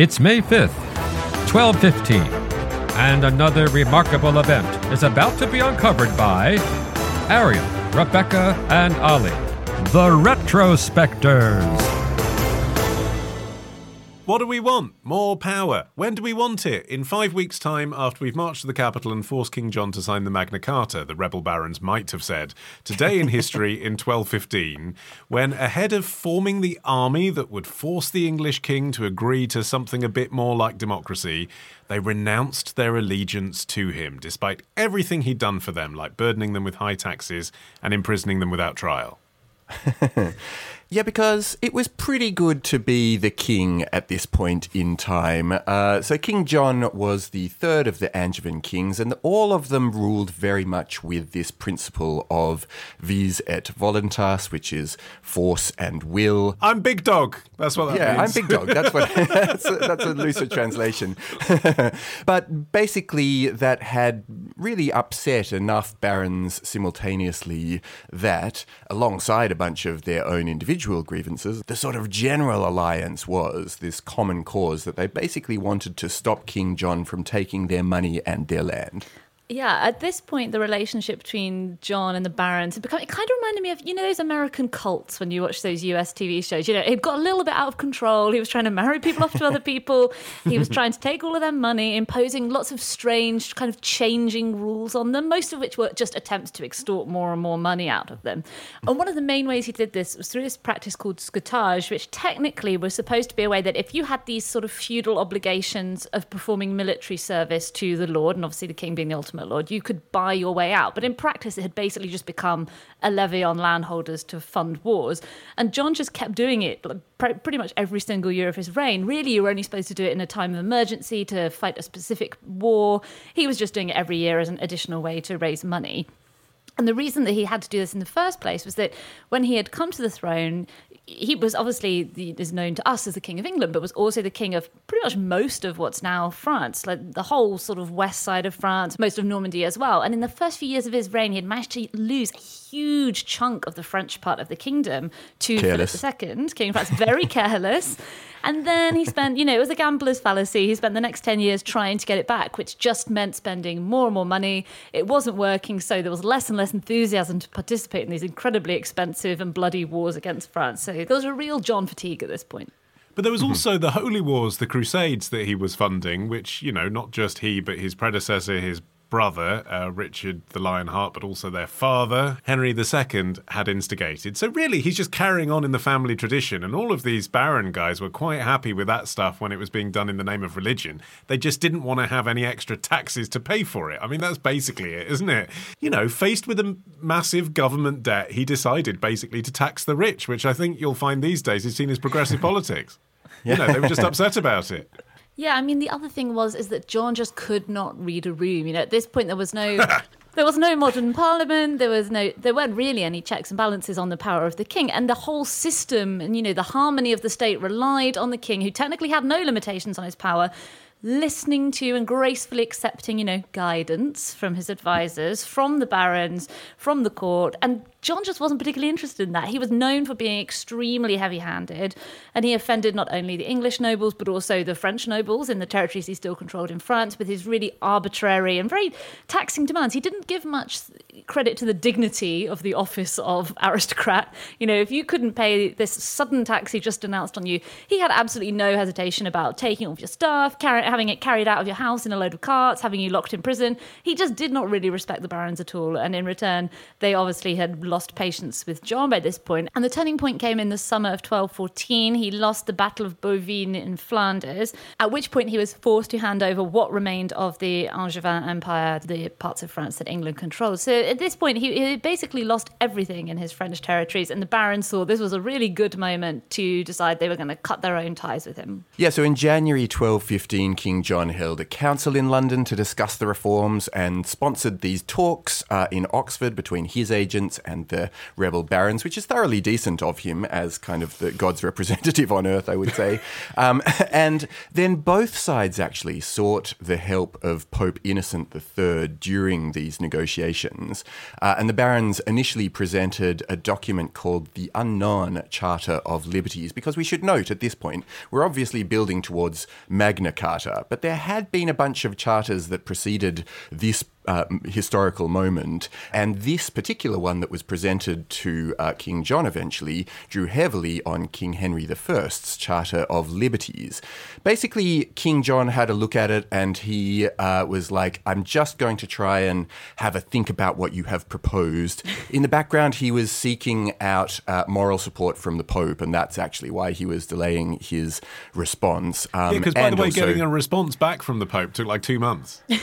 It's May 5th, 1215, and another remarkable event is about to be uncovered by Arion, Rebecca, and Olly, the Retrospectors. What do we want? More power. When do we want it? In five weeks' time, after we've marched to the capital and forced King John to sign the Magna Carta, the rebel barons might have said. Today in history, in 1215, when ahead of forming the army that would force the English king to agree to something a bit more like democracy, they renounced their allegiance to him, despite everything he'd done for them, like burdening them with high taxes and imprisoning them without trial. Yeah, because it was pretty good to be the king at this point in time. Uh, so, King John was the third of the Angevin kings, and all of them ruled very much with this principle of vis et voluntas, which is force and will. I'm big dog. That's what that yeah, means. I'm big dog. That's what. that's, a, that's a looser translation. but basically, that had really upset enough barons simultaneously that, alongside a bunch of their own individual grievances, the sort of general alliance was this common cause that they basically wanted to stop King John from taking their money and their land. Yeah, at this point, the relationship between John and the Barons had become, it kind of reminded me of, you know, those American cults when you watch those US TV shows. You know, it got a little bit out of control. He was trying to marry people off to other people. He was trying to take all of their money, imposing lots of strange, kind of changing rules on them, most of which were just attempts to extort more and more money out of them. And one of the main ways he did this was through this practice called scutage, which technically was supposed to be a way that if you had these sort of feudal obligations of performing military service to the Lord, and obviously the king being the ultimate lord, you could buy your way out. But in practice, it had basically just become a levy on landholders to fund wars. And John just kept doing it pretty much every single year of his reign. Really, you were only supposed to do it in a time of emergency to fight a specific war. He was just doing it every year as an additional way to raise money. And the reason that he had to do this in the first place was that when he had come to the throne, he was obviously the, is known to us as the king of England, but was also the king of pretty much most of what's now France, like the whole sort of west side of France, most of Normandy as well. And in the first few years of his reign, he had managed to lose a huge chunk of the French part of the kingdom to Careless. Philip II, king of France, very careless. And then he spent, you know, it was a gambler's fallacy. He spent the next 10 years trying to get it back, which just meant spending more and more money. It wasn't working, so there was less and less enthusiasm to participate in these incredibly expensive and bloody wars against France. So there was a real John fatigue at this point. But there was also the Holy Wars, the Crusades that he was funding, which, you know, not just he, but his predecessor, his brother, uh, Richard the Lionheart, but also their father, Henry II, had instigated. So really, he's just carrying on in the family tradition. And all of these baron guys were quite happy with that stuff when it was being done in the name of religion. They just didn't want to have any extra taxes to pay for it. I mean, that's basically it, isn't it? You know, faced with a massive government debt, he decided basically to tax the rich, which I think you'll find these days is seen as progressive politics. You know, they were just upset about it. Yeah, I mean the other thing was is that John just could not read a room. You know, at this point there was no there was no modern parliament, there was no there weren't really any checks and balances on the power of the king. And the whole system and you know, the harmony of the state relied on the king, who technically had no limitations on his power, listening to and gracefully accepting, you know, guidance from his advisors, from the barons, from the court. And John just wasn't particularly interested in that. He was known for being extremely heavy handed, and he offended not only the English nobles, but also the French nobles in the territories he still controlled in France with his really arbitrary and very taxing demands. He didn't give much credit to the dignity of the office of aristocrat. You know, if you couldn't pay this sudden tax he just announced on you, he had absolutely no hesitation about taking off your stuff, carrying having it carried out of your house in a load of carts, having you locked in prison. He just did not really respect the barons at all. And in return, they obviously had lost patience with John by this point. And the turning point came in the summer of 1214. He lost the Battle of Bouvines in Flanders, at which point he was forced to hand over what remained of the Angevin Empire, the parts of France that England controlled. So at this point, he, he basically lost everything in his French territories. And the barons saw this was a really good moment to decide they were going to cut their own ties with him. Yeah, so in January 1215, King John held a council in London to discuss the reforms and sponsored these talks uh, in Oxford between his agents and the rebel barons, which is thoroughly decent of him as kind of the God's representative on earth, I would say. um, and then both sides actually sought the help of Pope Innocent III during these negotiations. Uh, and the barons initially presented a document called the Unknown Charter of Liberties, because we should note at this point, we're obviously building towards Magna Carta, but there had been a bunch of charters that preceded this uh, historical moment. And this particular one that was presented to uh, King John eventually drew heavily on King Henry I's Charter of Liberties. Basically, King John had a look at it and he uh, was like, I'm just going to try and have a think about what you have proposed. In the background, he was seeking out uh, moral support from the Pope, and that's actually why he was delaying his response. Um, yeah, because by the way, also- getting a response back from the Pope took like two months. you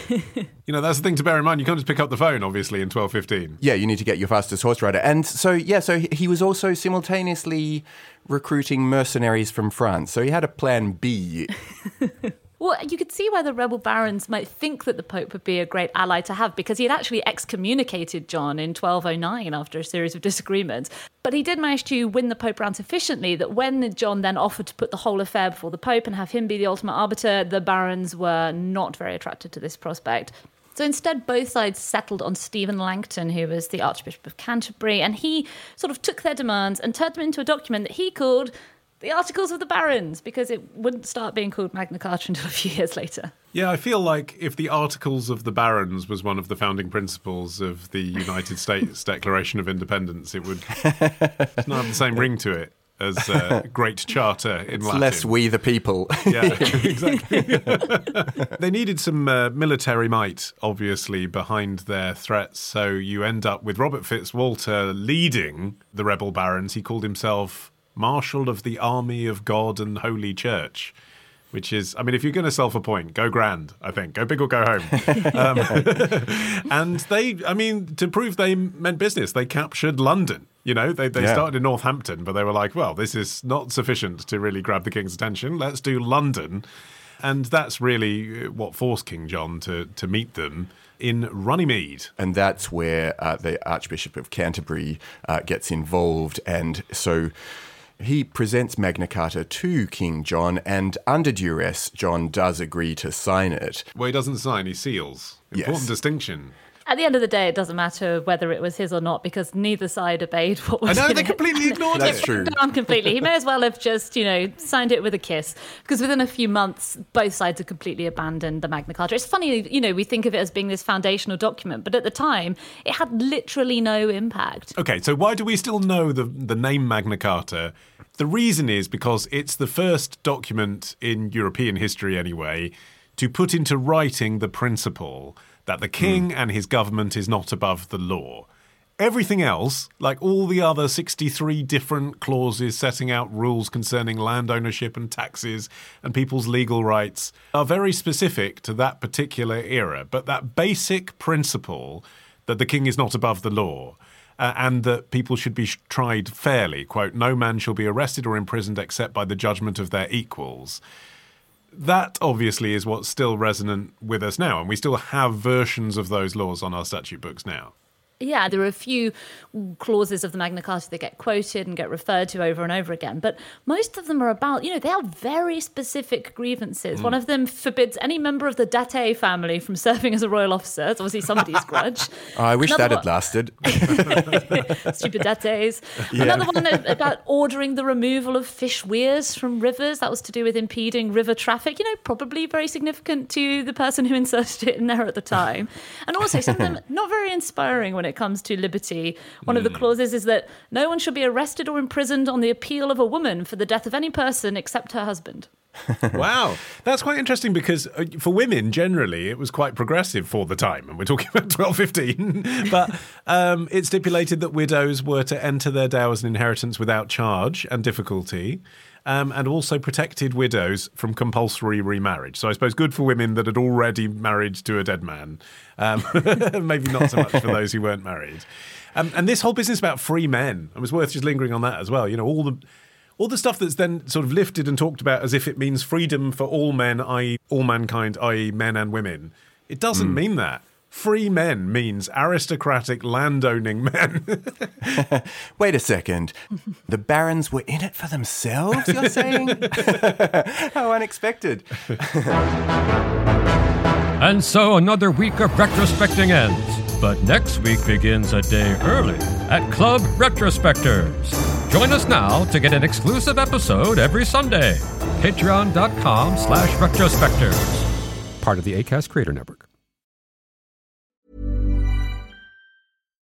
know, that's the thing to bear in mind. You can't just pick up the phone, obviously, in 1215. Yeah, you need to get your fastest horse rider. And so, yeah, so he- he was also simultaneously recruiting mercenaries from France. So he had a plan B. Well, you could see why the rebel barons might think that the Pope would be a great ally to have because he had actually excommunicated John in 1209 after a series of disagreements. But he did manage to win the Pope round sufficiently that when John then offered to put the whole affair before the Pope and have him be the ultimate arbiter, the barons were not very attracted to this prospect. So instead, both sides settled on Stephen Langton, who was the Archbishop of Canterbury, and he sort of took their demands and turned them into a document that he called the Articles of the Barons, because it wouldn't start being called Magna Carta until a few years later. Yeah, I feel like if the Articles of the Barons was one of the founding principles of the United States Declaration of Independence, it would not have the same ring to it as uh, Great Charter in It's Latin. less we the people. Yeah, exactly. they needed some uh, military might, obviously, behind their threats. So you end up with Robert Fitzwalter leading the rebel barons. He called himself Marshal of the Army of God and Holy Church. Which is, I mean, if you're going to self appoint, go grand, I think. Go big or go home. um, and they, I mean, to prove they meant business, they captured London. You know, they, they Yeah. started in Northampton, but they were like, well, this is not sufficient to really grab the king's attention. Let's do London. And that's really uh, what forced King John to, to meet them in Runnymede. and that's where uh, the Archbishop of Canterbury uh, gets involved. And so he presents Magna Carta to King John, and under duress, John does agree to sign it. Well, he doesn't sign, he seals. Important Yes. distinction. At the end of the day, it doesn't matter whether it was his or not because neither side obeyed what was I know, in they it. completely ignored That's it. That's true. Down completely. He may as well have just, you know, signed it with a kiss because within a few months, both sides had completely abandoned the Magna Carta. It's funny, you know, we think of it as being this foundational document, but at the time, it had literally no impact. Okay, so why do we still know the, the name Magna Carta? The reason is because it's the first document in European history, anyway, to put into writing the principle that the king and his government is not above the law. Everything else, like all the other 63 different clauses setting out rules concerning land ownership and taxes and people's legal rights, are very specific to that particular era. But that basic principle that the king is not above the law uh, and that people should be sh- tried fairly, quote, no man shall be arrested or imprisoned except by the judgment of their equals that obviously is what's still resonant with us now, and we still have versions of those laws on our statute books now. Yeah, there are a few clauses of the Magna Carta that get quoted and get referred to over and over again, but most of them are about, you know, they are very specific grievances. Mm. One of them forbids any member of the Date family from serving as a royal officer. It's obviously somebody's grudge. Oh, I wish Another that one- had lasted. Stupid dates. Another one about ordering the removal of fish weirs from rivers. That was to do with impeding river traffic. You know, probably very significant to the person who inserted it in there at the time. And also, some of them not very inspiring when it comes to liberty. One of the clauses is that no one shall be arrested or imprisoned on the appeal of a woman for the death of any person except her husband. wow, that's quite interesting because uh, for women generally it was quite progressive for the time, and we're talking about twelve fifteen. but um, it stipulated that widows were to enter their dowers and inheritance without charge and difficulty. Um, and also protected widows from compulsory remarriage. So I suppose good for women that had already married to a dead man. Um, maybe not so much for those who weren't married. Um, and this whole business about free men, it was worth just lingering on that as well. You know, all the all the stuff that's then sort of lifted and talked about as if it means freedom for all men, i.e., all mankind, i.e., men and women. It doesn't mm. mean that. Free men means aristocratic landowning men. Wait a second. The barons were in it for themselves, you're saying? How unexpected. and so another week of retrospecting ends. But next week begins a day early at Club Retrospectors. Join us now to get an exclusive episode every Sunday. Patreon.com slash retrospectors. Part of the ACAST Creator Network.